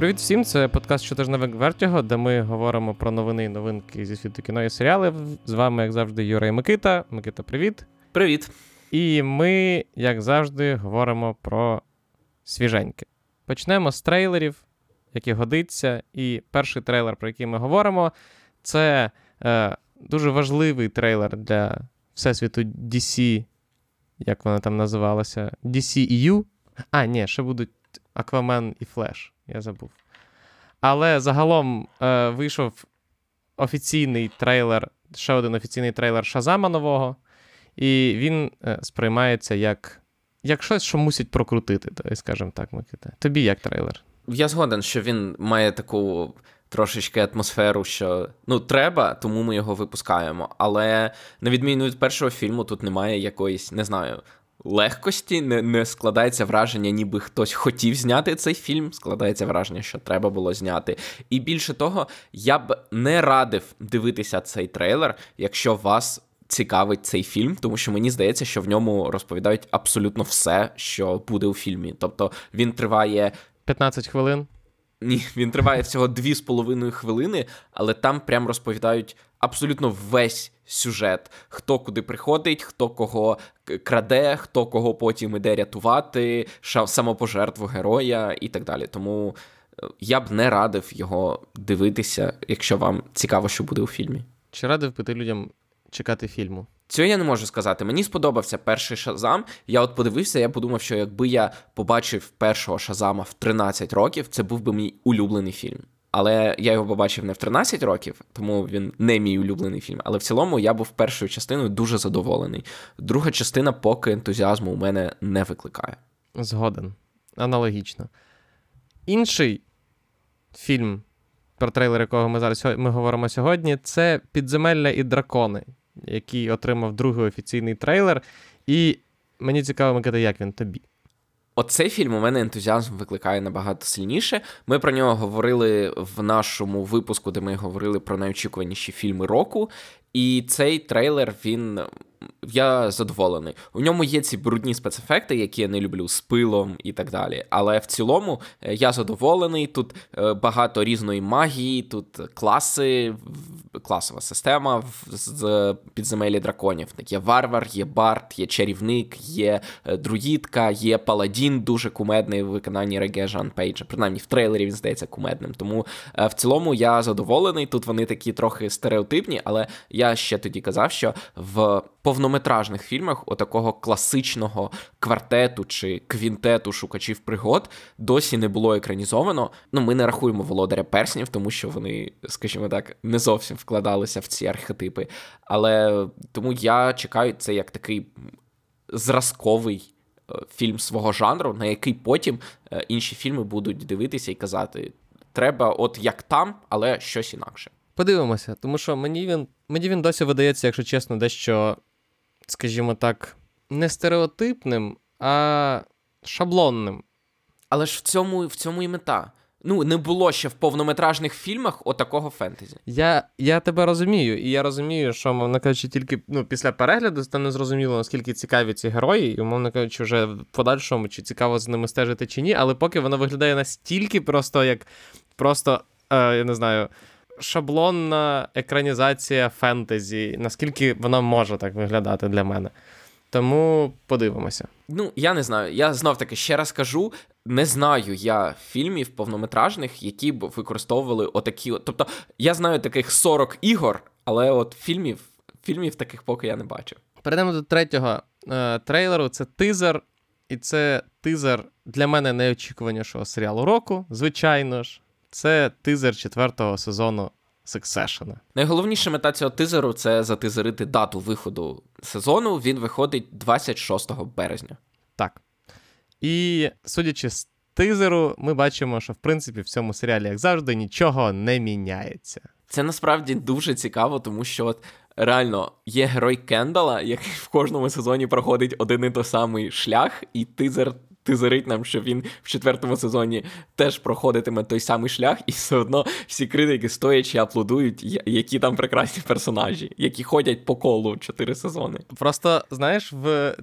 Привіт всім! Це подкаст «Щотижневик Вертіго, де ми говоримо про новини і новинки зі світу кіно і серіалів. З вами, як завжди, Юра і Микита. Микита, привіт. Привіт. І ми, як завжди, говоримо про свіженьке. Почнемо з трейлерів, які годиться. І перший трейлер, про який ми говоримо, це е, дуже важливий трейлер для всесвіту DC, як вона там називалася, DCEU. А, ні, ще будуть Аквамен і Флеш я забув. Але загалом е, вийшов офіційний трейлер, ще один офіційний трейлер Шазама нового, і він е, сприймається як як щось, що мусять прокрутити, скажімо так, Микита. Тобі як трейлер? Я згоден, що він має таку трошечки атмосферу, що ну треба, тому ми його випускаємо. Але на відміну від першого фільму, тут немає якоїсь, не знаю, легкості, не не складається враження, ніби хтось хотів зняти цей фільм. Складається враження, що треба було зняти. І більше того, я б не радив дивитися цей трейлер, якщо вас. Цікавить цей фільм, тому що мені здається, що в ньому розповідають абсолютно все, що буде у фільмі. Тобто він триває 15 хвилин. Ні, він триває всього 2,5 хвилини, але там прям розповідають абсолютно весь сюжет: хто куди приходить, хто кого краде, хто кого потім іде рятувати, самопожертву героя і так далі. Тому е, я б не радив його дивитися, якщо вам цікаво, що буде у фільмі. Чи радив би ти людям чекати фільму? Цього я не можу сказати. Мені сподобався перший шазам. Я от подивився, я подумав, що якби я побачив першого шазама в 13 років, це був би мій улюблений фільм. Але я його побачив не в 13 років, тому він не мій улюблений фільм. Але в цілому я був першою частиною дуже задоволений. Друга частина поки ентузіазму у мене не викликає. Згоден. Аналогічно. Інший фільм, про трейлер якого ми зараз ми говоримо сьогодні, це Підземелля і дракони, який отримав другий офіційний трейлер. І мені цікаво, Микита, як він тобі. Оцей фільм у мене ентузіазм викликає набагато сильніше. Ми про нього говорили в нашому випуску, де ми говорили про найочікуваніші фільми року. І цей трейлер він я задоволений. У ньому є ці брудні спецефекти, які я не люблю з пилом і так далі. Але в цілому е, я задоволений. Тут е, багато різної магії, тут класи, класова система з підземелі драконів. Так Є варвар, є бард, є чарівник, є е, друїдка, є паладін, дуже кумедний в виконанні Реге Жан Пейджа. Принаймні в трейлері він здається кумедним. Тому в цілому я задоволений. Тут вони такі трохи стереотипні, але я ще тоді казав, що в повнометражних фільмах отакого класичного квартету чи квінтету шукачів пригод досі не було екранізовано. Ну, ми не рахуємо володаря перснів, тому що вони, скажімо так, не зовсім вкладалися в ці архетипи. Але тому я чекаю це як такий зразковий. Е, фільм свого жанру, на який потім е, інші фільми будуть дивитися і казати: треба, от як там, але щось інакше. Подивимося, тому що мені він мені він досі видається, якщо чесно, дещо скажімо так, не стереотипним, а шаблонним. Але ж в цьому в цьому і мета. Ну, не було ще в повнометражних фільмах отакого фентезі. Я я тебе розумію, і я розумію, що, мовно кажучи, тільки ну, після перегляду стане зрозуміло, наскільки цікаві ці герої, і, умовно кажучи, вже в подальшому, чи цікаво з ними стежити чи ні, але поки воно виглядає настільки просто, як просто, е, я не знаю, шаблонна екранізація фентезі, наскільки вона може так виглядати для мене. Тому подивимося. Ну, я не знаю. Я знов таки ще раз кажу: не знаю я фільмів повнометражних, які б використовували отакі. Тобто, я знаю таких 40 ігор, але от фільмів фільмів таких поки я не бачив. Перейдемо до третього е, трейлеру. Це тизер, і це тизер для мене найочікуванішого серіалу року, звичайно ж. Це тизер четвертого сезону Succession. Найголовніша мета цього тизеру це затизерити дату виходу сезону. Він виходить 26 березня. Так. І судячи з тизеру, ми бачимо, що в принципі в цьому серіалі, як завжди, нічого не міняється. Це насправді дуже цікаво, тому що от реально є герой Кендала, який в кожному сезоні проходить один і той самий шлях, і тизер тизерить нам, що він в четвертому сезоні теж проходитиме той самий шлях, і все одно всі критики стоячи аплодують, які там прекрасні персонажі, які ходять по колу чотири сезони. Просто знаєш, в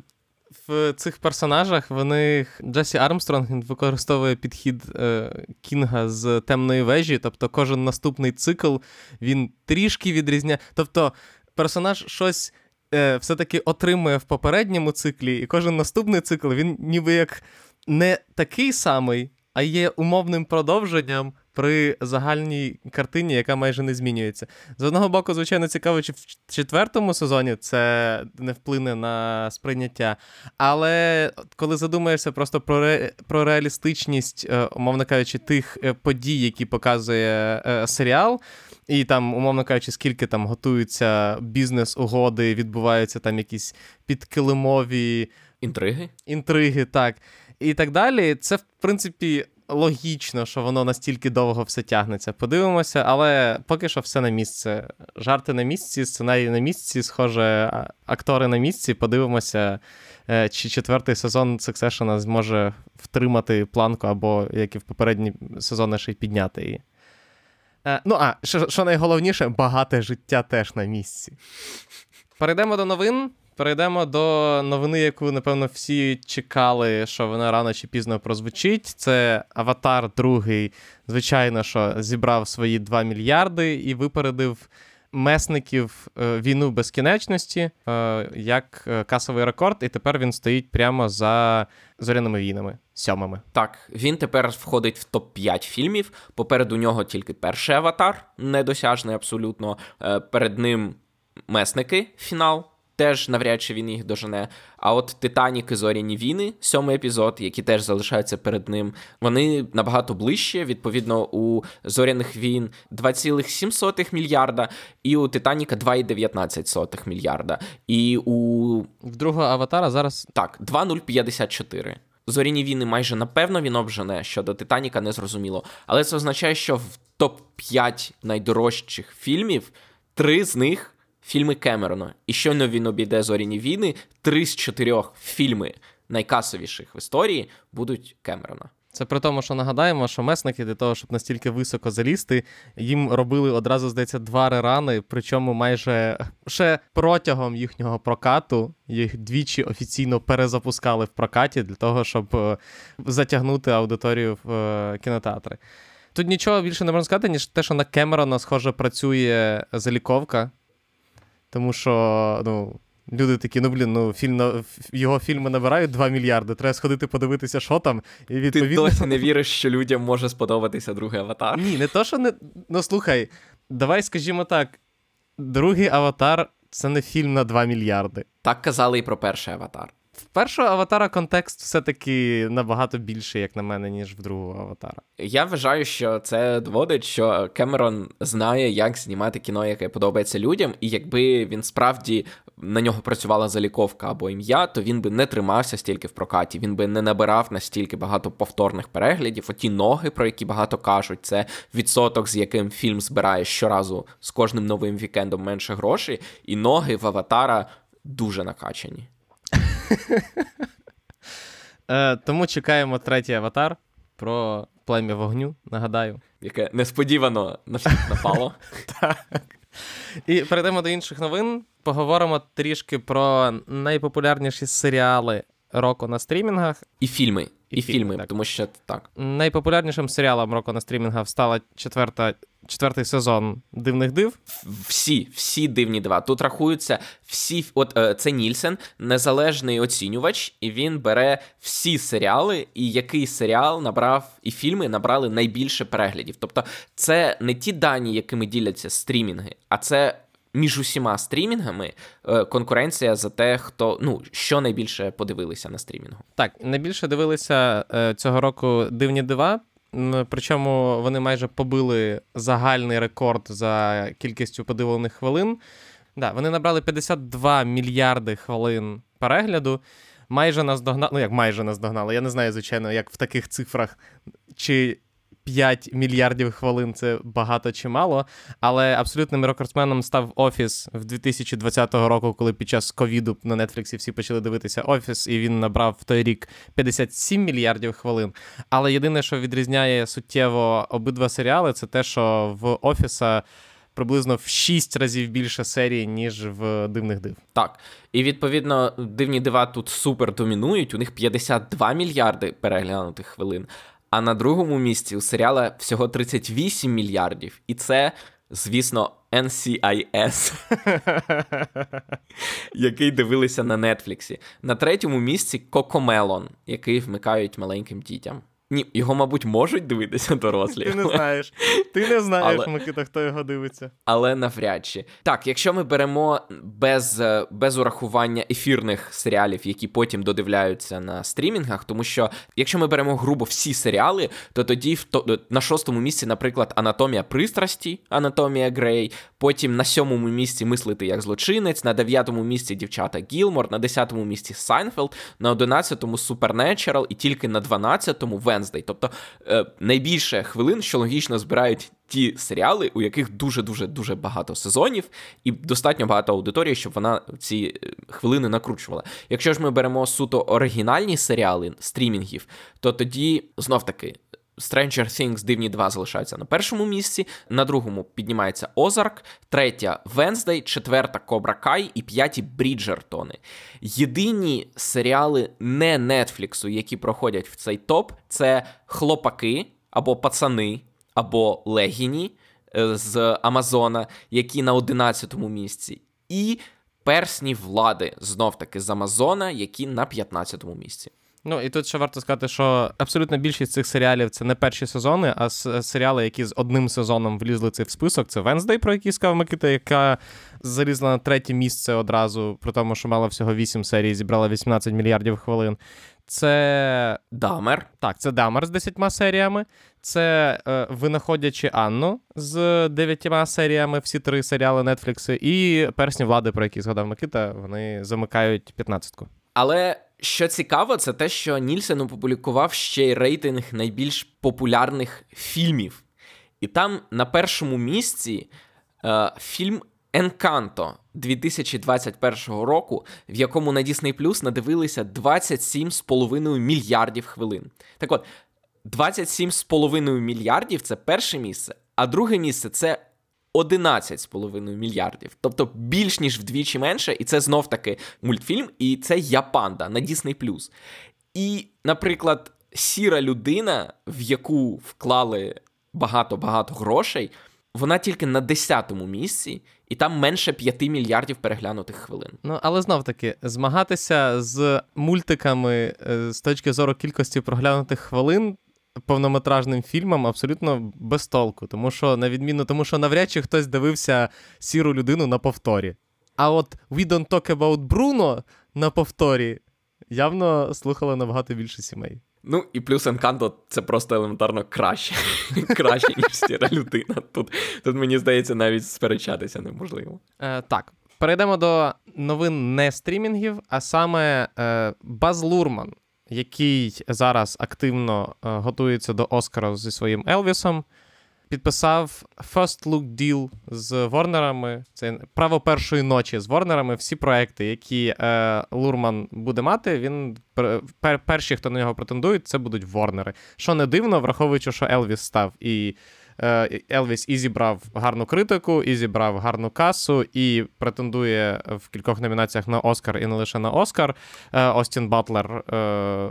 в цих персонажах вони Джесі Армстронг використовує підхід е, Кінга з темної вежі, тобто кожен наступний цикл він трішки відрізняє. Тобто персонаж щось е, все-таки отримує в попередньому циклі, і кожен наступний цикл він ніби як не такий самий, а є умовним продовженням при загальній картині, яка майже не змінюється. З одного боку, звичайно, цікаво, чи в четвертому сезоні це не вплине на сприйняття. Але коли задумаєшся просто про ре... про реалістичність, е, умовно кажучи, тих е, подій, які показує е, серіал. І там, умовно кажучи, скільки там готуються бізнес-угоди, відбуваються там якісь підкилимові інтриги. Інтриги, так. І так далі. Це, в принципі, логічно, що воно настільки довго все тягнеться. Подивимося, але поки що все на місце. Жарти на місці, сценарії на місці, схоже, актори на місці. Подивимося, е, чи четвертий сезон Succession зможе втримати планку, або як і в попередні сезони ще й підняти її. Е, ну, а що, що найголовніше, багате життя теж на місці. Перейдемо до новин. Перейдемо до новини, яку, напевно, всі чекали, що вона рано чи пізно прозвучить. Це Аватар другий, звичайно, що зібрав свої 2 мільярди і випередив месників е, війну безкінечності е, як е, касовий рекорд, і тепер він стоїть прямо за зоряними війнами. Сьомими. Так, він тепер входить в топ-5 фільмів. Попереду нього тільки перший аватар, недосяжний абсолютно. Перед ним месники фінал теж навряд чи він їх дожене. А от Титанік і Зоряні війни, сьомий епізод, які теж залишаються перед ним, вони набагато ближче. Відповідно, у зоряних війн 2,7 мільярда, і у Титаніка 2,19 мільярда. І у в другого аватара зараз так, 2,054. Зоряні війни майже напевно він обжене щодо Титаніка, не зрозуміло. Але це означає, що в топ-5 найдорожчих фільмів три з них фільми Кемерона. І щойно він обійде зоряні війни, три з чотирьох фільми найкасовіших в історії будуть Кемерона. Це при тому, що нагадаємо, що месники для того, щоб настільки високо залізти, їм робили одразу, здається, два рерани, причому майже ще протягом їхнього прокату їх двічі офіційно перезапускали в прокаті для того, щоб е, затягнути аудиторію в е, кінотеатри. Тут нічого більше не можна сказати, ніж те, що на Кемерона, схоже, працює заліковка. Тому що, ну. Люди такі, ну блін, ну фільм його фільми набирають 2 мільярди. Треба сходити подивитися, що там. І відповідно... Ти досі не віриш, що людям може сподобатися другий аватар? Ні, не то, що не. Ну слухай, давай скажімо так: другий аватар це не фільм на 2 мільярди. Так казали і про перший аватар. В першого аватара контекст все-таки набагато більший, як на мене, ніж в другого аватара. Я вважаю, що це доводить, що Кемерон знає, як знімати кіно, яке подобається людям, і якби він справді на нього працювала заліковка або ім'я, то він би не тримався стільки в прокаті. Він би не набирав настільки багато повторних переглядів. Оті ноги, про які багато кажуть, це відсоток, з яким фільм збирає щоразу з кожним новим вікендом менше грошей, і ноги в аватара дуже накачані. Е, тому чекаємо третій аватар про плем'я вогню, нагадаю. Яке несподівано напало. Так. І перейдемо до інших новин. Поговоримо трішки про найпопулярніші серіали року на стрімінгах. І фільми. І, і фільми, так. тому що так. Найпопулярнішим серіалом року на стрімінгах стала четверта четвертий сезон дивних див. Всі, всі дивні дива. Тут рахуються всі. От е, це Нільсен, незалежний оцінювач, і він бере всі серіали, і який серіал набрав, і фільми набрали найбільше переглядів. Тобто, це не ті дані, якими діляться стрімінги, а це. Між усіма стрімінгами е, конкуренція за те, хто ну що найбільше подивилися на стрімінгу. Так, найбільше дивилися е, цього року дивні дива. Причому вони майже побили загальний рекорд за кількістю подивлених хвилин. Да, Вони набрали 52 мільярди хвилин перегляду. Майже наздогнали, ну як майже наздогнали. Я не знаю, звичайно, як в таких цифрах, чи 5 мільярдів хвилин це багато чи мало. Але абсолютним рекордсменом став Офіс в 2020 року, коли під час ковіду на Нетфліксі всі почали дивитися Офіс, і він набрав в той рік 57 мільярдів хвилин. Але єдине, що відрізняє суттєво обидва серіали, це те, що в Офіса приблизно в 6 разів більше серій, ніж в дивних див. Так. І відповідно, дивні дива тут супер домінують. У них 52 мільярди переглянутих хвилин. А на другому місці у серіала всього 38 мільярдів. І це, звісно, NCIS, який дивилися на Нетфліксі. На третьому місці Кокомелон, який вмикають маленьким дітям. Ні, його, мабуть, можуть дивитися дорослі. Ти не знаєш. Ти не знаєш, Але- Микита, хто його дивиться. але навряд чи. Так, якщо ми беремо без, е, без урахування ефірних серіалів, які потім додивляються на стрімінгах, тому що якщо ми беремо грубо всі серіали, то тоді в то, на шостому місці, наприклад, Анатомія пристрасті, Анатомія Грей, потім на сьомому місці мислити як злочинець, на дев'ятому місці дівчата Гілмор, на десятому місці Сайнфелд, на одинадцятому Supernatural і тільки на дванадцятому Венздей. Тобто е, найбільше хвилин, що логічно збирають ті серіали, у яких дуже-дуже дуже багато сезонів, і достатньо багато аудиторії, щоб вона ці е, хвилини накручувала. Якщо ж ми беремо суто оригінальні серіали стрімінгів, то тоді знов таки. Stranger Things Дивні 2 залишаються на першому місці, на другому піднімається Озарк, третя Венздей, четверта Кобра Кай і п'яті Бріджертони. Єдині серіали не Нетфліксу, які проходять в цей топ, це Хлопаки або Пацани, або Легіні е, з Амазона, які на 11-му місці, і Персні влади знов таки з Амазона, які на 15-му місці. Ну і тут ще варто сказати, що абсолютно більшість цих серіалів це не перші сезони, а серіали, які з одним сезоном влізли в цей список. Це Венздей, про який сказав Микита, яка залізла на третє місце одразу, при тому, що мала всього 8 серій, зібрала 18 мільярдів хвилин. Це Дамер. так, це Дамер з 10 серіями. Це е, Винаходячи Анну з 9 серіями, всі три серіали Нетфлікси, і Персні влади, про які згадав Микита, вони замикають 15-ку. Але що цікаво, це те, що Нільсен опублікував ще й рейтинг найбільш популярних фільмів. І там на першому місці е, фільм Енканто 2021 року, в якому на Disney Plus надивилися 27,5 мільярдів хвилин. Так от, 27,5 мільярдів це перше місце, а друге місце це 11,5 мільярдів. Тобто більш ніж вдвічі менше, і це знов таки мультфільм, і це Я панда на Disney+. І, наприклад, сіра людина, в яку вклали багато-багато грошей, вона тільки на 10-му місці, і там менше 5 мільярдів переглянутих хвилин. Ну, але знов таки, змагатися з мультиками е, з точки зору кількості проглянутих хвилин повнометражним фільмом абсолютно без толку. Тому що, на відміну, тому що навряд чи хтось дивився сіру людину на повторі. А от We Don't Talk About Bruno на повторі явно слухало набагато більше сімей. Ну і плюс Енканто це просто елементарно краще. краще, ніж сіра людина. Тут, тут мені здається, навіть сперечатися неможливо. Е, так, перейдемо до новин не стрімінгів, а саме е, Баз Лурман, який зараз активно е, готується до Оскара зі своїм Елвісом, підписав First Look Deal з Ворнерами. Це право першої ночі з Ворнерами. Всі проекти, які е, Лурман буде мати, він пер, пер- перші, хто на нього претендують, це будуть Ворнери. Що не дивно, враховуючи, що Елвіс став і. Е, Елвіс і зібрав гарну критику, і зібрав гарну касу, і претендує в кількох номінаціях на Оскар і не лише на Оскар. Е, Остін Батлер е,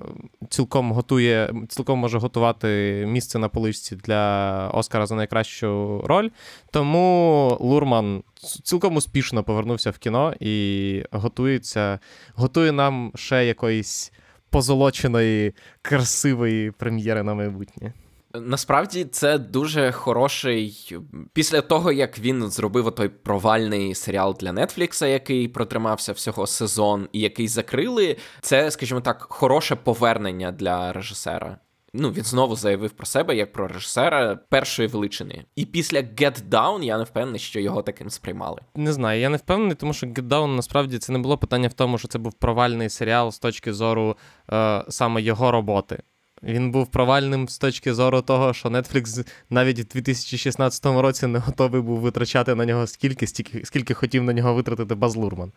цілком готує, цілком може готувати місце на поличці для Оскара за найкращу роль. Тому Лурман цілком успішно повернувся в кіно і готується, готує нам ще якоїсь позолоченої, красивої прем'єри на майбутнє. Насправді це дуже хороший. Після того, як він зробив той провальний серіал для Нетфлікса, який протримався всього сезон, і який закрили, це, скажімо так, хороше повернення для режисера. Ну, він знову заявив про себе як про режисера першої величини. І після Get Down я не впевнений, що його таким сприймали. Не знаю, я не впевнений, тому що Get Down насправді це не було питання в тому, що це був провальний серіал з точки зору е, саме його роботи. Він був провальним з точки зору того, що Netflix навіть в 2016 році не готовий був витрачати на нього скільки, стільки, скільки хотів на нього витратити Баз Лурман.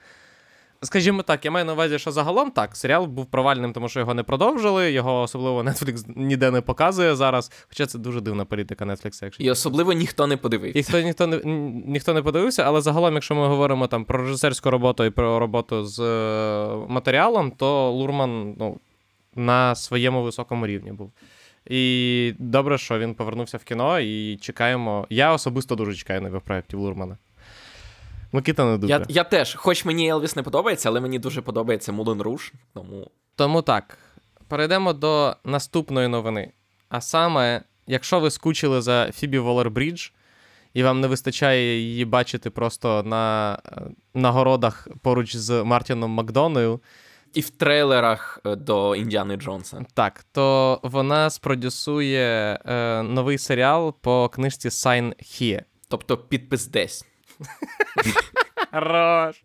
Скажімо так, я маю на увазі, що загалом так, серіал був провальним, тому що його не продовжили, його особливо Netflix ніде не показує зараз. Хоча це дуже дивна політика Netflix, якщо І особливо ніхто не подивився. і хто ніхто не ніхто не подивився, але загалом, якщо ми говоримо там про режисерську роботу і про роботу з е, матеріалом, то Лурман ну, на своєму високому рівні був. І добре, що він повернувся в кіно, і чекаємо. Я особисто дуже чекаю нових проєктів Лурмана. Микита не дуже. Я, я теж, хоч мені Елвіс не подобається, але мені дуже подобається Мулен Руш, тому. Тому так, перейдемо до наступної новини. А саме, якщо ви скучили за Фібі Волер-Брідж, і вам не вистачає її бачити просто на е, нагородах поруч з Мартіном Макдоною, І в трейлерах е, до Індіани Джонса. так, то вона спродюсує е, новий серіал по книжці Sign Here. Тобто підпис десь. Хорош!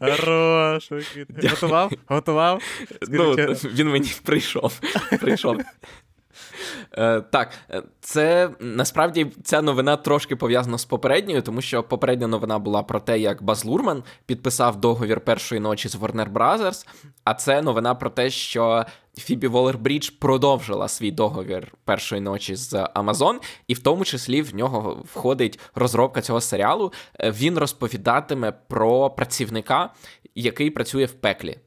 Хорош! Готував? Готував? Ну, він мені прийшов. прийшов. Е, так, е, це насправді ця новина трошки пов'язана з попередньою, тому що попередня новина була про те, як Баз Лурман підписав договір першої ночі з Warner Brothers, а це новина про те, що Фібі Волер-Брідж продовжила свій договір першої ночі з Amazon, і в тому числі в нього входить розробка цього серіалу. Е, Він розповідатиме про працівника, який працює в пеклі.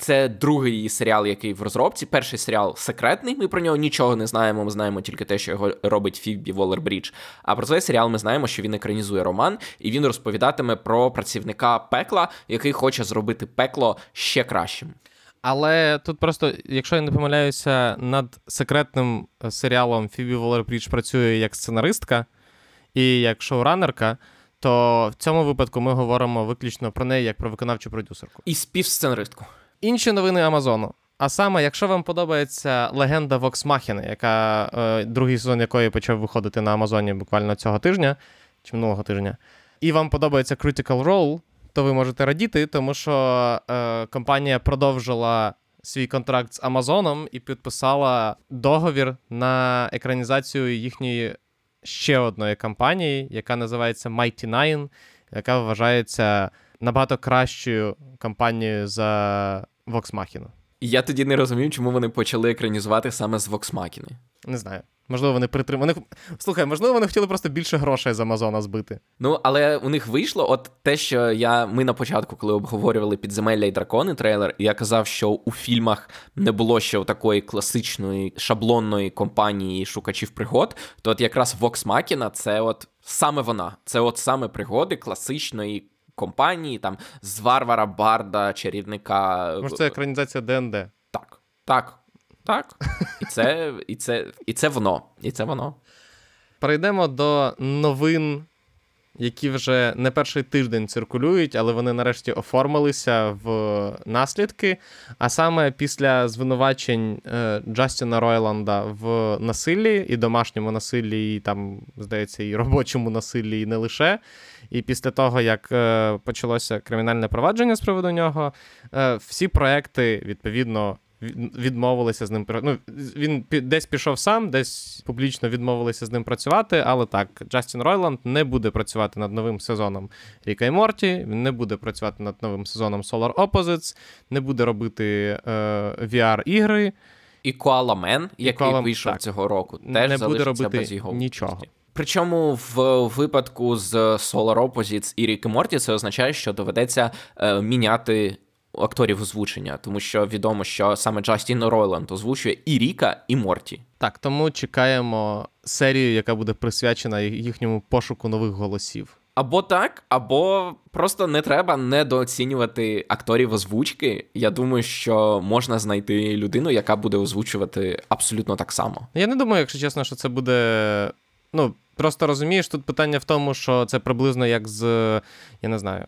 Це другий її серіал, який в розробці. Перший серіал секретний. Ми про нього нічого не знаємо. Ми знаємо тільки те, що його робить Фібі Волер-Брідж. А про цей серіал ми знаємо, що він екранізує роман, і він розповідатиме про працівника пекла, який хоче зробити пекло ще кращим. Але тут просто, якщо я не помиляюся, над секретним е, серіалом Фібі Волер-Брідж працює як сценаристка і як шоуранерка, то в цьому випадку ми говоримо виключно про неї як про виконавчу продюсерку. І співсценаристку. Інші новини Амазону. А саме, якщо вам подобається легенда Вокс Махіни, яка е, другий сезон якої почав виходити на Амазоні буквально цього тижня чи минулого тижня, і вам подобається Critical Role, то ви можете радіти, тому що е, компанія продовжила свій контракт з Амазоном і підписала договір на екранізацію їхньої ще одної компанії, яка називається Mighty Nine, яка вважається набагато кращою компанією за Vox Machina. І я тоді не розумів, чому вони почали екранізувати саме з Воксмакіни. Не знаю. Можливо, вони притримали. Вони... Слухай, можливо, вони хотіли просто більше грошей з Амазона збити. Ну, але у них вийшло, от те, що я ми на початку, коли обговорювали підземелля і дракони трейлер, я казав, що у фільмах не було ще такої класичної шаблонної компанії шукачів пригод. То от якраз Vox Machina — це от саме вона, це от саме пригоди класичної компанії, там з варвара, барда, чарівника. Може, це екранізація ДНД. Так, так, так. І це, і це, і це воно. І це воно. Перейдемо до новин, які вже не перший тиждень циркулюють, але вони нарешті оформилися в наслідки. А саме після звинувачень е, Джастіна Ройланда в насиллі і домашньому насиллі, і там, здається, і робочому насиллі, і не лише. І після того, як е, почалося кримінальне провадження з приводу нього, е, всі проекти відповідно. Від- Відмовилися з ним ну, він десь пішов сам, десь публічно відмовилися з ним працювати. Але так, Джастін Ройланд не буде працювати над новим сезоном Ріка і Морті, він не буде працювати над новим сезоном Solar Opposites, не буде робити е, VR-ігри, І Коала Мен, який Koala- вийшов так. цього року, теж Не буде робити без його нічого. Причому в випадку з Solar Opposites і Рік і Морті це означає, що доведеться е, міняти акторів озвучення, тому що відомо, що саме Джастін Ройланд озвучує і Ріка, і Морті. Так, тому чекаємо серію, яка буде присвячена їхньому пошуку нових голосів. Або так, або просто не треба недооцінювати акторів озвучки. Я думаю, що можна знайти людину, яка буде озвучувати абсолютно так само. Я не думаю, якщо чесно, що це буде. Ну, просто розумієш, тут питання в тому, що це приблизно як з, я не знаю,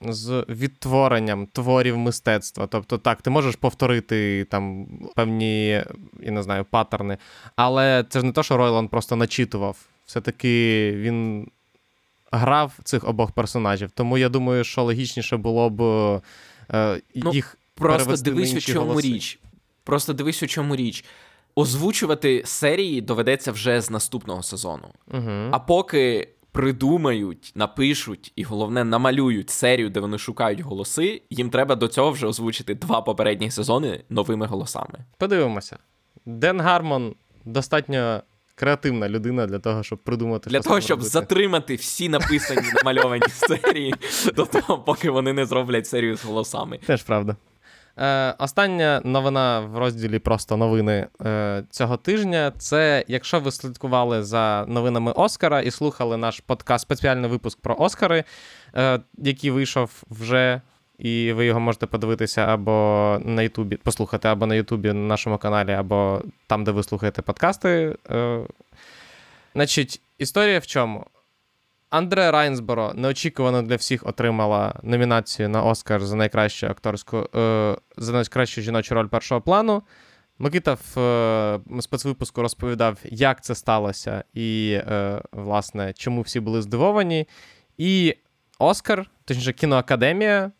з відтворенням творів мистецтва. Тобто, так, ти можеш повторити там певні, я не знаю, паттерни, але це ж не те, що Ройланд просто начитував. Все-таки він грав цих обох персонажів. Тому я думаю, що логічніше було б е, Ну, Просто перевести на дивись, у чому голоси. річ. Просто дивись, у чому річ. Озвучувати серії доведеться вже з наступного сезону. Угу. А поки придумають, напишуть і головне намалюють серію, де вони шукають голоси, їм треба до цього вже озвучити два попередні сезони новими голосами. Подивимося. Ден Гармон достатньо креативна людина для того, щоб придумати для того, щоб робити. затримати всі написані намальовані серії до того, поки вони не зроблять серію з голосами. Теж правда. Е, остання новина в розділі просто новини е, цього тижня. Це якщо ви слідкували за новинами Оскара і слухали наш подкаст, спеціальний випуск про Оскари, е, який вийшов вже, і ви його можете подивитися або на Ютубі, послухати, або на Ютубі на нашому каналі, або там, де ви слухаєте подкасти. Е, значить, історія в чому? Андре Райнсборо неочікувано для всіх отримала номінацію на Оскар за найкращу акторську е, за найкращу жіночу роль першого плану. Микита в е, спецвипуску розповідав, як це сталося, і, е, власне, чому всі були здивовані. І Оскар, точніше, кіноакадемія,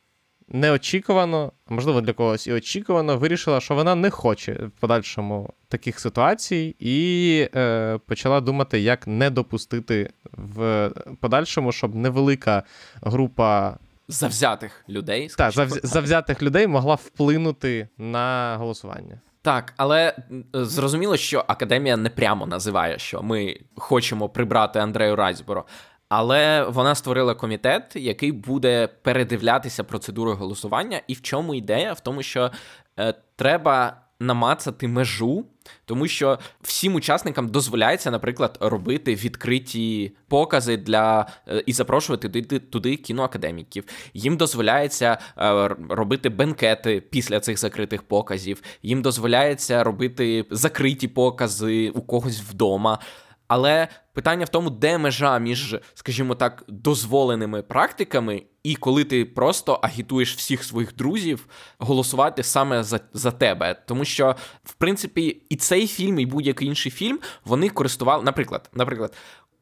неочікувано, можливо для когось і очікувано, вирішила, що вона не хоче в подальшому таких ситуацій, і е, почала думати, як не допустити в подальшому, щоб невелика група Завзятих людей. та, скажімо завз- завзятих людей могла вплинути на голосування. Так, але зрозуміло, що академія не прямо називає, що ми хочемо прибрати Андрею Райсборо. Але вона створила комітет, який буде передивлятися процедуру голосування. І в чому ідея? В тому, що е, треба намацати межу, тому що всім учасникам дозволяється, наприклад, робити відкриті покази для е, і запрошувати туди, туди кіноакадеміків. Їм дозволяється е, робити бенкети після цих закритих показів. Їм дозволяється робити закриті покази у когось вдома. Але питання в тому, де межа між, скажімо так, дозволеними практиками, і коли ти просто агітуєш всіх своїх друзів голосувати саме за, за тебе. Тому що, в принципі, і цей фільм, і будь-який інший фільм вони користували, наприклад, наприклад,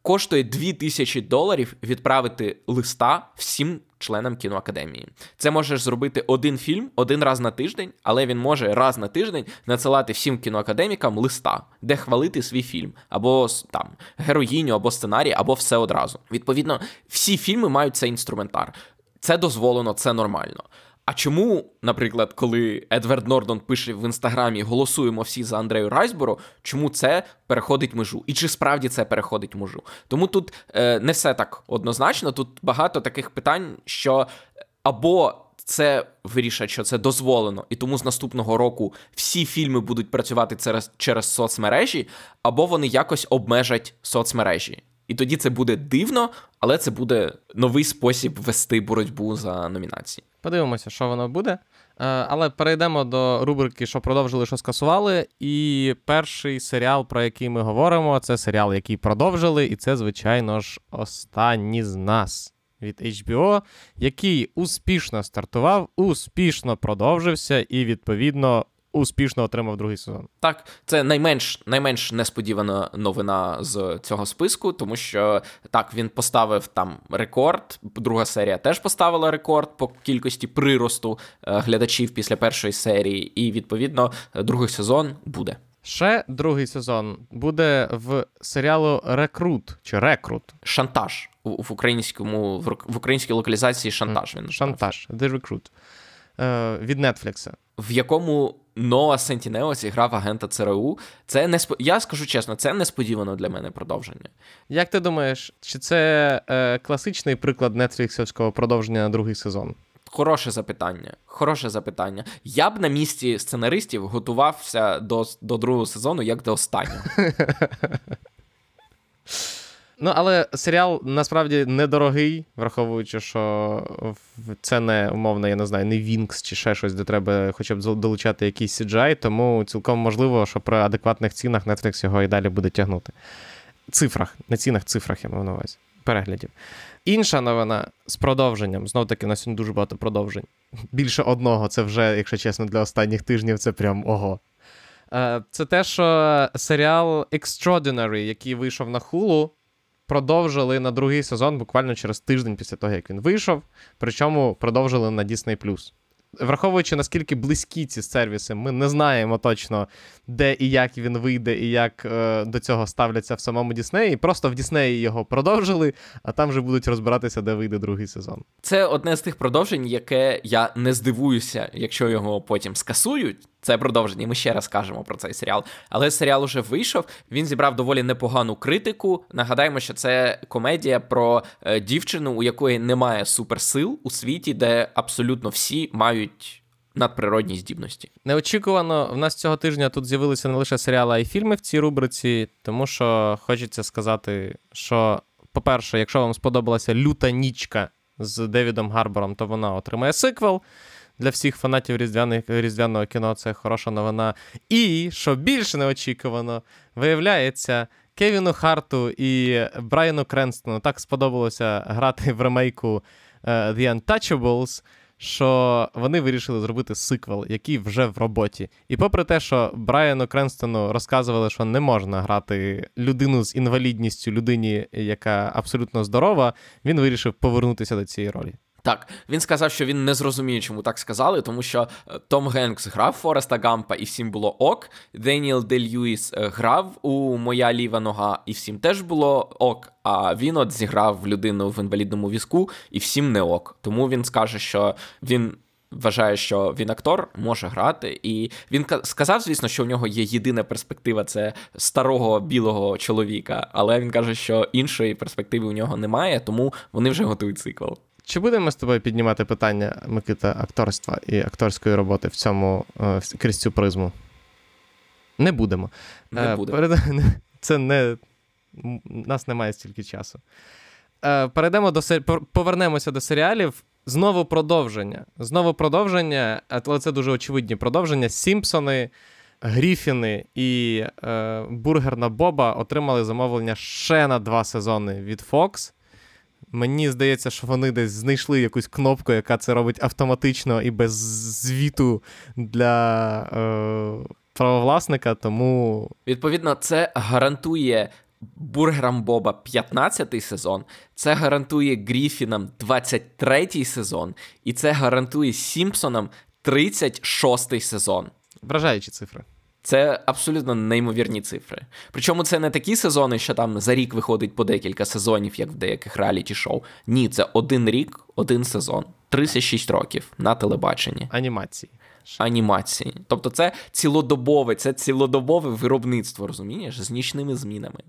коштує 2000 доларів відправити листа всім членам кіноакадемії. Це можеш зробити один фільм один раз на тиждень, але він може раз на тиждень надсилати всім кіноакадемікам листа, де хвалити свій фільм, або там героїню, або сценарій, або все одразу. Відповідно, всі фільми мають цей інструментар. Це дозволено, це нормально. А чому, наприклад, коли Едвард Нордон пише в інстаграмі голосуємо всі за Андрею Райсборо, чому це переходить межу? І чи справді це переходить межу? Тому тут е, не все так однозначно. Тут багато таких питань, що або це вирішать, що це дозволено, і тому з наступного року всі фільми будуть працювати через, через соцмережі, або вони якось обмежать соцмережі. І тоді це буде дивно, але це буде новий спосіб вести боротьбу за номінації. Подивимося, що воно буде. Е, Але перейдемо до рубрики, що продовжили, що скасували. І перший серіал, про який ми говоримо, це серіал, який продовжили, і це, звичайно ж, останні з нас від HBO, який успішно стартував, успішно продовжився і, відповідно, успішно отримав другий сезон. Так, це найменш найменш несподівана новина з цього списку, тому що так він поставив там рекорд. Друга серія теж поставила рекорд по кількості приросту е, глядачів після першої серії, і відповідно другий сезон буде. Ще другий сезон буде в серіалу Рекрут чи Рекрут. Шантаж в українському в українській локалізації шантаж. Він. Шантаж. The Recruit. Е, від Netflix. в якому Ноа Сентінео зіграв агента ЦРУ. Це не я скажу чесно, це несподівано для мене продовження. Як ти думаєш, чи це е, класичний приклад нетфліксівського продовження на другий сезон? Хороше запитання. Хороше запитання. Я б на місці сценаристів готувався до, до другого сезону як до останнього. Ну, але серіал насправді недорогий, враховуючи, що це не умовно, я не знаю, не Вінкс чи ще щось, де треба хоча б долучати якийсь CGI, тому цілком можливо, що при адекватних цінах Netflix його і далі буде тягнути. Цифрах, не цінах, цифрах я маю на увазі. Переглядів. Інша новина з продовженням. Знов таки, у нас сьогодні дуже багато продовжень. Більше одного, це вже, якщо чесно, для останніх тижнів це прям ого. Е, Це те, що серіал Extraordinary, який вийшов на Hulu, продовжили на другий сезон буквально через тиждень після того, як він вийшов. Причому продовжили на Disney+. враховуючи наскільки близькі ці сервіси, ми не знаємо точно, де і як він вийде, і як е, до цього ставляться в самому Діснеї. Просто в Діснеї його продовжили, а там вже будуть розбиратися, де вийде другий сезон. Це одне з тих продовжень, яке я не здивуюся, якщо його потім скасують. Це продовження, ми ще раз кажемо про цей серіал. Але серіал уже вийшов. Він зібрав доволі непогану критику. Нагадаємо, що це комедія про е, дівчину, у якої немає суперсил у світі, де абсолютно всі мають. Надприродні здібності неочікувано. В нас цього тижня тут з'явилися не лише серіали, а й фільми в цій рубриці, тому що хочеться сказати, що, по-перше, якщо вам сподобалася люта нічка з Девідом Гарбором, то вона отримає сиквел для всіх фанатів різдвяного кіно це хороша новина. І, що більше неочікувано, виявляється, Кевіну Харту і Брайану Кренстону так сподобалося грати в ремейку uh, The Untouchables, що вони вирішили зробити сиквел, який вже в роботі. І попри те, що Брайану Кренстону розказували, що не можна грати людину з інвалідністю, людині, яка абсолютно здорова, він вирішив повернутися до цієї ролі. Так, він сказав, що він не зрозуміє, чому так сказали, тому що е, Том Генкс грав Фореста Гампа, і всім було ок. Деніел Де Льюіс е, грав у Моя ліва нога, і всім теж було ок. А він от зіграв людину в інвалідному візку, і всім не ок. Тому він скаже, що він. Вважає, що він актор може грати, і він сказав, звісно, що у нього є єдина перспектива це старого білого чоловіка, але він каже, що іншої перспективи у нього немає, тому вони вже готують цикл. Чи будемо з тобою піднімати питання Микита акторства і акторської роботи в цьому е, крізь цю призму? Не будемо. Не е, буде. Це не у нас немає стільки часу. Е, перейдемо до повернемося до серіалів. Знову продовження. Знову продовження, але це дуже очевидні продовження. Сімпсони, Гріфіни і е, Бургерна Боба отримали замовлення ще на два сезони від Fox. Мені здається, що вони десь знайшли якусь кнопку, яка це робить автоматично і без звіту для е, правовласника. Тому відповідно це гарантує бургерам Боба 15-й сезон, це гарантує Гріфінам 23-й сезон, і це гарантує Сімпсонам 36-й сезон. Вражаючі цифри. Це абсолютно неймовірні цифри. Причому це не такі сезони, що там за рік виходить по декілька сезонів, як в деяких реаліті шоу. Ні, це один рік, один сезон, 36 років на телебаченні. Анімації. Анімації. Тобто це цілодобове, це цілодобове виробництво, розумієш, з нічними змінами.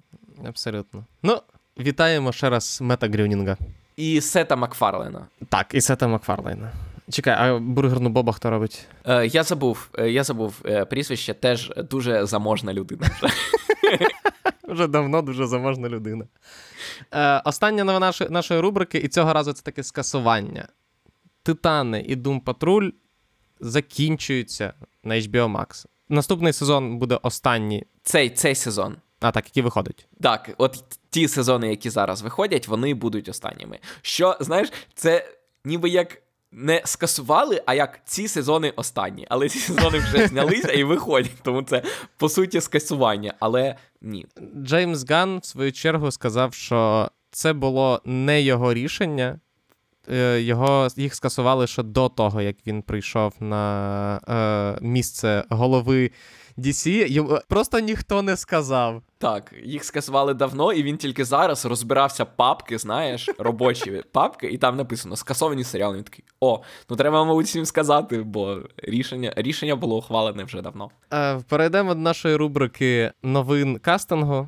Абсолютно. Ну, вітаємо ще раз Мета Грюнінга. І Сета Макфарлена. Так, і Сета Макфарлейна. Чекай, а бургерну Боба хто робить? Е, Я забув е, я забув е, прізвище, теж дуже заможна людина. Вже давно дуже заможна людина. Е, Остання новина нашої, рубрики, і цього разу це таке скасування. Титани і Doom Патруль закінчуються на HBO Max. Наступний сезон буде останній. Цей цей сезон. А, так, який виходить. Так, от ті сезони, які зараз виходять, вони будуть останніми. Що, знаєш, це ніби як не скасували, а як ці сезони останні. Але ці сезони вже знялися і виходять. Тому це по суті скасування. Але ні. Джеймс Ган в свою чергу сказав, що це було не його рішення. Е, його їх скасували ще до того, як він прийшов на е, місце голови DC. Йому просто ніхто не сказав. Так, їх скасували давно, і він тільки зараз розбирався папки, знаєш, робочі папки, і там написано скасовані серіали. Він такий, о, ну треба, мабуть, всім сказати, бо рішення рішення було ухвалене вже давно. Е, перейдемо до нашої рубрики новин кастингу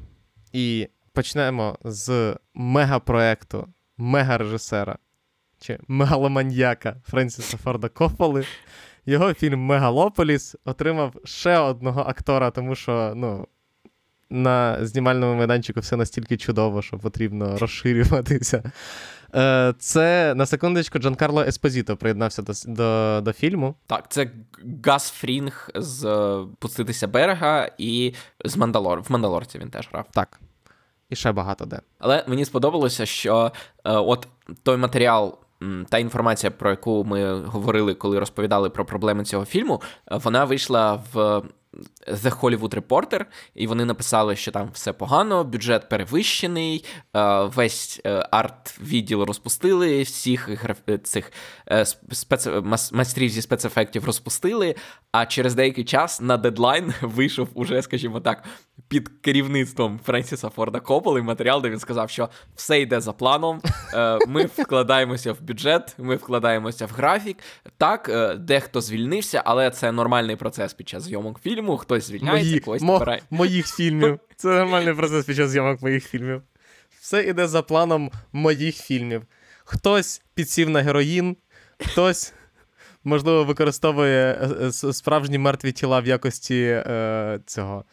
і почнемо з мегапроекту, мега-режисера чи мегаломаньяка Френсіса Форда Копполи. Його фільм Мегалополіс отримав ще одного актора, тому що, ну на знімальному майданчику все настільки чудово, що потрібно розширюватися. Е, це на секундочку Джан Карло Еспозіто приєднався до до, до фільму. Так, це Гас Фрінг з е, Пуститися берега і з Мандалор. В Мандалорці він теж грав. Так. І ще багато де. Але мені сподобалося, що е, от той матеріал. Та інформація, про яку ми говорили, коли розповідали про проблеми цього фільму, вона вийшла в The Hollywood Reporter, і вони написали, що там все погано, бюджет перевищений, е, весь е, арт-відділ розпустили, всіх цих спец... майстрів зі спецефектів розпустили. А через деякий час на дедлайн вийшов уже, скажімо так, під керівництвом Френсіса Форда Копполи матеріал, де він сказав, що все йде за планом. Ми вкладаємося в бюджет, ми вкладаємося в графік. Так, дехто звільнився, але це нормальний процес під час зйомок фільму. Хтось звільняється, Мої, когось мо, моїх фільмів. Це нормальний процес під час зйомок моїх фільмів. Все йде за планом моїх фільмів. Хтось підсів на героїн, хтось. Можливо, використовує е, е, справжні мертві тіла в якості е, цього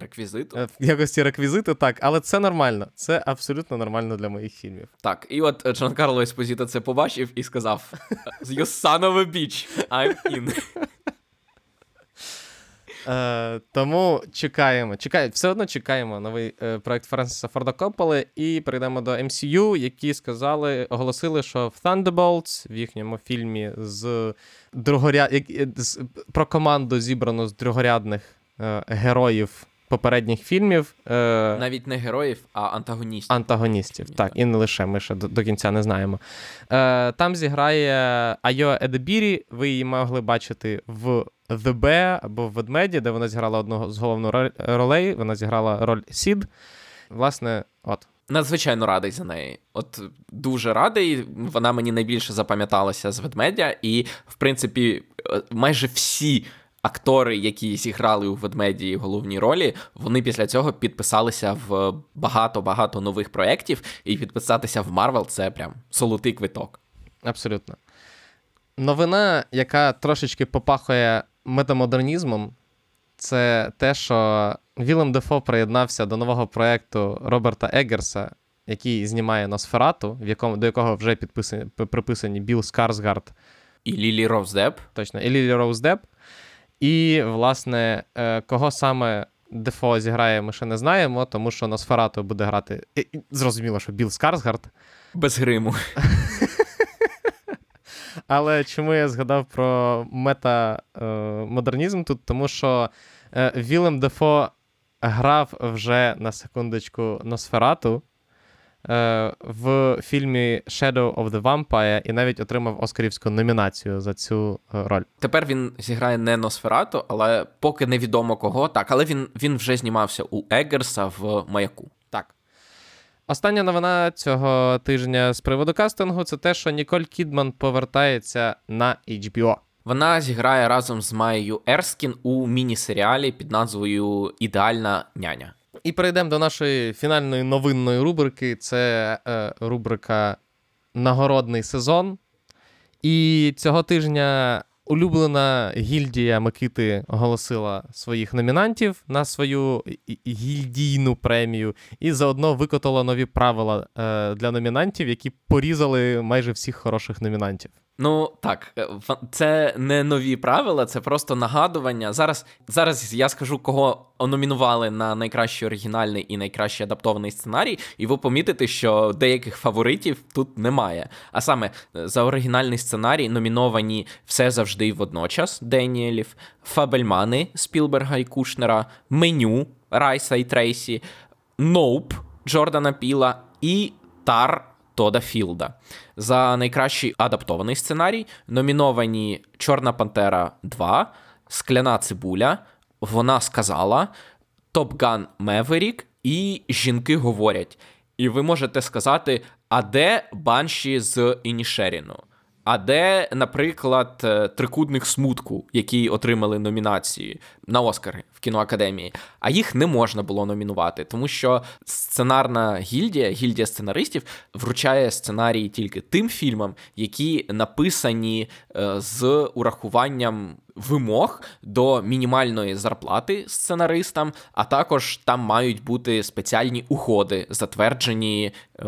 Реквізиту? Е, в якості реквізиту, так, але це нормально. Це абсолютно нормально для моїх фільмів. Так, і от Джан Карло Еспозіто це побачив і сказав: You son of a bitch, I'm in. Е, Тому чекаємо. Чекай, все одно чекаємо новий е, проект Френсіса Форда Копполи і перейдемо до MCU, які сказали, оголосили, що в Thunderbolts, в їхньому фільмі з другоряд... з... про команду зібрану з другорядних е, героїв попередніх фільмів. Е... Навіть не героїв, а антагоністів. Антагоністів, так, і не лише ми ще до, до кінця не знаємо. Е, Там зіграє Айо Едебірі, ви її могли бачити в The Bear або в Ведмеді, де вона зіграла одного з головних ролей. Вона зіграла роль Сід. Власне, от. Надзвичайно радий за неї. От дуже радий. Вона мені найбільше запам'яталася з ведмедя, і, в принципі, е, майже всі актори, які зіграли у ведмеді головні ролі, вони після цього підписалися в багато-багато нових проєктів, і підписатися в Марвел це прям золотий квиток. Абсолютно. Новина, яка трошечки попахує метамодернізмом, це те, що Вілем Дефо приєднався до нового проєкту Роберта Еггерса, який знімає Носферату, в якому, до якого вже підписані, приписані Білл Скарсгард. І Лілі Роуз Депп. Точно, і Лілі Роуз Депп. І, власне, е, кого саме Дефо зіграє, ми ще не знаємо, тому що Носферату буде грати. Зрозуміло, що Білл Скарсгард. Без гриму. Але чому я згадав про метамодернізм тут? Тому що е, Вілем Дефо грав вже на секундочку Носферату. Е, в фільмі Shadow of the Vampire і навіть отримав Оскарівську номінацію за цю е, роль. Тепер він зіграє не Носферату, але поки невідомо кого. Так, але він він вже знімався у Еггерса в маяку. Остання новина цього тижня з приводу кастингу це те, що Ніколь Кідман повертається на HBO. Вона зіграє разом з Майєю Ерскін у міні-серіалі під назвою Ідеальна няня. І перейдемо до нашої фінальної новинної рубрики. Це е, рубрика Нагородний сезон. І цього тижня улюблена гільдія Микити оголосила своїх номінантів на свою гільдійну премію, і заодно викотала нові правила е, для номінантів, які порізали майже всіх хороших номінантів. Ну так, е, це не нові правила, це просто нагадування. Зараз зараз я скажу, кого номінували на найкращий оригінальний і найкращий адаптований сценарій, і ви помітите, що деяких фаворитів тут немає. А саме е, за оригінальний сценарій номіновані все завжди водночас Деніелів, Фабельмани Спілберга і Кушнера, Меню Райса і Трейсі, Ноуп Джордана Піла і Тар. Тода Філда. За найкращий адаптований сценарій номіновані Чорна Пантера 2, Скляна Цибуля, Вона сказала, Топган Меверік і Жінки говорять. І ви можете сказати, а де банші з Інішеріну? А де, наприклад, трикутник смутку, які отримали номінації на Оскари кіноакадемії, а їх не можна було номінувати, тому що сценарна гільдія, гільдія сценаристів, вручає сценарії тільки тим фільмам, які написані е, з урахуванням вимог до мінімальної зарплати сценаристам, а також там мають бути спеціальні угоди, затверджені е,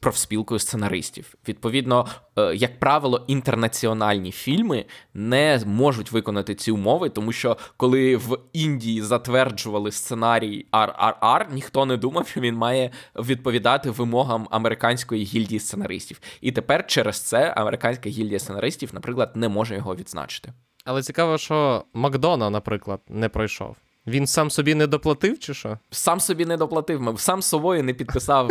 профспілкою сценаристів. Відповідно, е, як правило, інтернаціональні фільми не можуть виконати ці умови, тому що коли в Індії затверджували сценарій RRR, ніхто не думав, що він має відповідати вимогам американської гільдії сценаристів. І тепер через це американська гільдія сценаристів, наприклад, не може його відзначити. Але цікаво, що Макдона, наприклад, не пройшов. Він сам собі не доплатив, чи що? Сам собі не доплатив, сам собою не підписав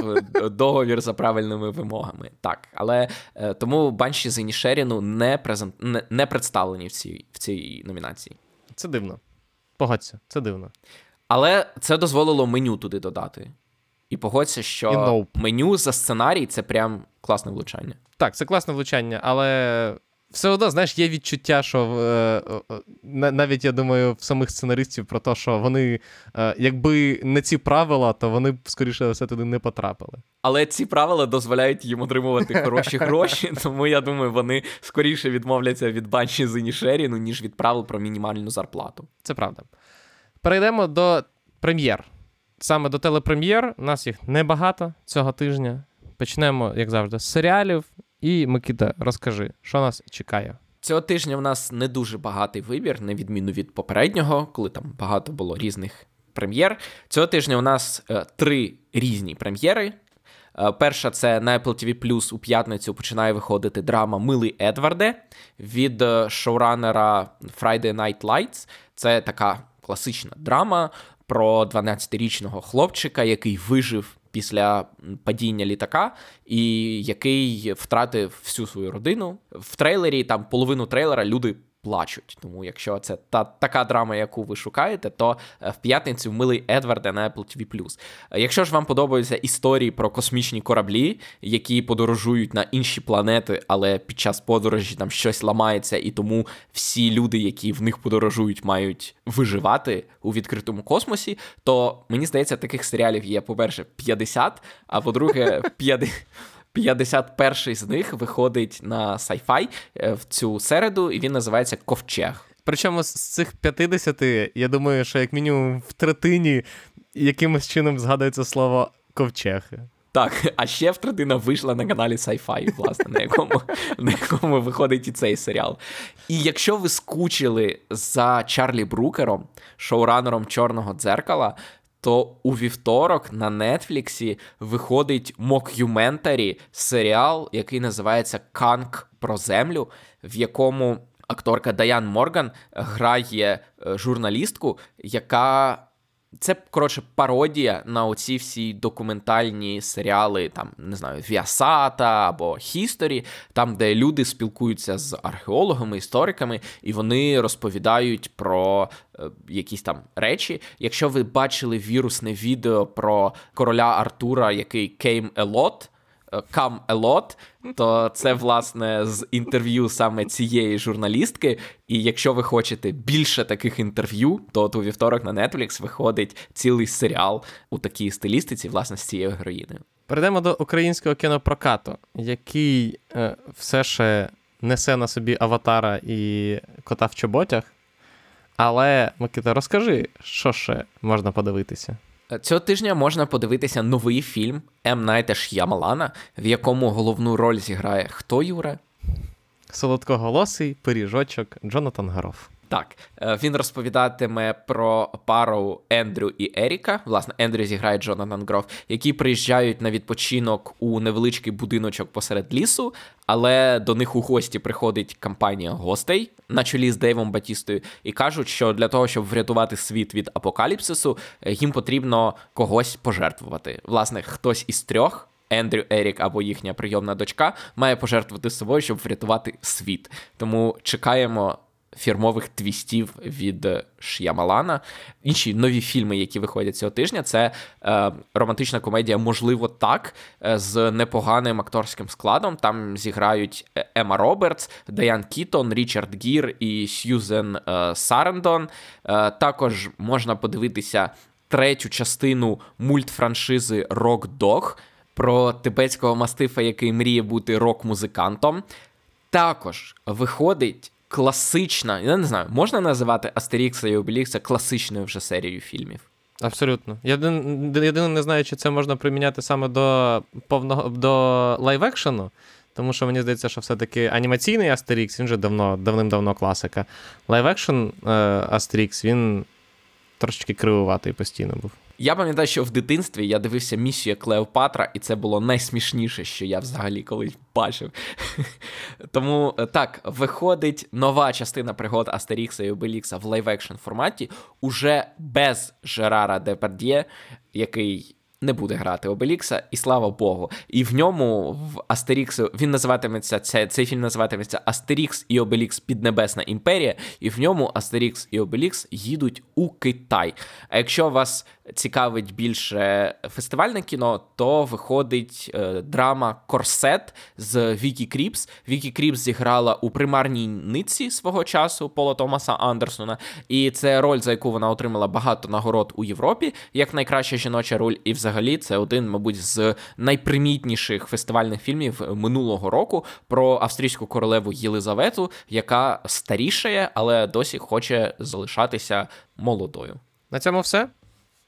договір за правильними вимогами. Так, але е, тому банші з Інішеріну не презент... не, не представлені в цій, в цій номінації. Це дивно. Погодься, це дивно. Але це дозволило меню туди додати. І погодься, що nope. меню за сценарій це прям класне влучання. Так, це класне влучання, але все одно, знаєш, є відчуття, що е, е, навіть я думаю, в самих сценаристів про те, що вони, е, якби не ці правила, то вони б скоріше все туди не потрапили. Але ці правила дозволяють їм отримувати хороші гроші, тому я думаю, вони скоріше відмовляться від банші з Інішеріну, ніж від правил про мінімальну зарплату. Це правда. Перейдемо до прем'єр. Саме до телепрем'єр. У нас їх небагато цього тижня. Почнемо, як завжди, з серіалів. І Микита, розкажи, що нас чекає. Цього тижня в нас не дуже багатий вибір, на відміну від попереднього, коли там багато було різних прем'єр. Цього тижня у нас е, три різні прем'єри. Е, перша це на Apple TV Plus у п'ятницю починає виходити драма Милий Едварде від е, шоуранера Friday Night Lights. Це така класична драма про 12-річного хлопчика, який вижив після падіння літака, і який втратив всю свою родину. В трейлері там половину трейлера люди плачуть. Тому, якщо це та така драма, яку ви шукаєте, то е, в п'ятницю милий Едварда на Apple TV+. Е, якщо ж вам подобаються історії про космічні кораблі, які подорожують на інші планети, але під час подорожі там щось ламається, і тому всі люди, які в них подорожують, мають виживати у відкритому космосі, то мені здається, таких серіалів є, по-перше, 50, а по-друге, 50. 51-й з них виходить на sci-fi е, в цю середу, і він називається Ковчег. Причому з цих 50, я думаю, що як мінімум в третині якимось чином згадується слово ковчег. Так, а ще в третина вийшла на каналі Sci-Fi, власне, на якому на якому виходить і цей серіал. І якщо ви скучили за Чарлі Брукером, шоуранером Чорного дзеркала, то у вівторок на Нетфліксі виходить мокюментарі серіал, який називається Канк про землю, в якому акторка Даян Морган грає е, журналістку, яка це, коротше, пародія на оці всі документальні серіали, там, не знаю, Віасата або Хісторі, там, де люди спілкуються з археологами, істориками, і вони розповідають про е, якісь там речі. Якщо ви бачили вірусне відео про короля Артура, який a lot, Come a lot, то це власне з інтерв'ю саме цієї журналістки. І якщо ви хочете більше таких інтерв'ю, то от у вівторок на Netflix виходить цілий серіал у такій стилістиці, власне, з цією героїною. Перейдемо до українського кінопрокату, який е, все ще несе на собі аватара і кота в чоботях. Але, Микита, розкажи, що ще можна подивитися? Цього тижня можна подивитися новий фільм М. Найта Ш'ямалана, в якому головну роль зіграє хто Юре? Солодкоголосий пиріжочок Джонатан Гароф. Так, е, він розповідатиме про пару Ендрю і Еріка. Власне, Ендрю зіграє Джонатан Гроф, які приїжджають на відпочинок у невеличкий будиночок посеред лісу, але до них у гості приходить компанія гостей на чолі з Дейвом Батістою, і кажуть, що для того, щоб врятувати світ від апокаліпсису, е, їм потрібно когось пожертвувати. Власне, хтось із трьох. Ендрю Ерік або їхня прийомна дочка має пожертвувати собою, щоб врятувати світ. Тому чекаємо фірмових твістів від Ш'ямалана. Інші нові фільми, які виходять цього тижня, це е, романтична комедія, можливо, так, е, з непоганим акторським складом. Там зіграють Ема Робертс, Даян Кітон, Річард Гір і Сьюзен е, Сарендон. Е, також можна подивитися третю частину мультфраншизи Рок Дог про тибетського мастифа, який мріє бути рок-музикантом. Також виходить класична, я не знаю, можна називати Астерікса і Обелікса класичною вже серією фільмів? Абсолютно. Єдине не знаю, чи це можна приміняти саме до повного до live-action у, тому що мені здається, що все-таки анімаційний Астерікс, він вже давно, давним-давно класика. Live-action Астерікс, він трошечки кривуватий постійно був. Я пам'ятаю, що в дитинстві я дивився місію Клеопатра, і це було найсмішніше, що я взагалі колись бачив. Тому е, так, виходить нова частина пригод Астерікса і Обелікса в live-action форматі уже без Жерара Депардє, який не буде грати Обелікса, і слава Богу. І в ньому в Астеріксу він називатиметься цей, цей фільм називатиметься Астерікс і Обелікс Піднебесна імперія, і в ньому Астерікс і Обелікс їдуть у Китай. А якщо вас цікавить більше фестивальне кіно, то виходить е, драма Корсет з Вікі Кріпс. Вікі Кріпс зіграла у Примарній нитці свого часу Пола Томаса Андерсона, і це роль, за яку вона отримала багато нагород у Європі, як найкраща жіноча роль. І взагалі це один, мабуть, з найпримітніших фестивальних фільмів минулого року про австрійську королеву Єлизавету, яка старішає, але досі хоче залишатися молодою. На цьому все.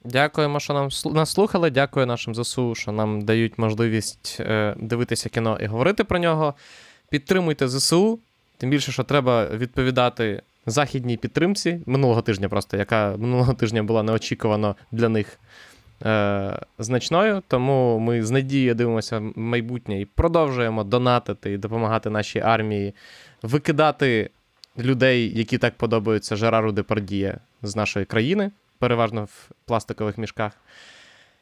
Дякуємо, що нам нас слухали. Дякую нашим ЗСУ, що нам дають можливість е, дивитися кіно і говорити про нього. Підтримуйте ЗСУ, тим більше, що треба відповідати західній підтримці минулого тижня, просто яка минулого тижня була неочікувано для них е, значною. Тому ми з надією дивимося в майбутнє і продовжуємо донатити і допомагати нашій армії, викидати людей, які так подобаються Жерару Депардіє з нашої країни переважно в пластикових мішках.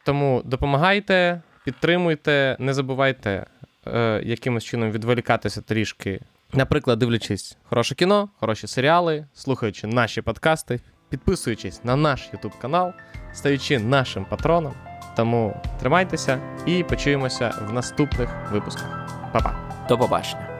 Тому допомагайте, підтримуйте, не забувайте е, якимось чином відволікатися трішки. Наприклад, дивлячись хороше кіно, хороші серіали, слухаючи наші подкасти, підписуючись на наш YouTube канал, стаючи нашим патроном. Тому тримайтеся і почуємося в наступних випусках. Па-па! До побачення.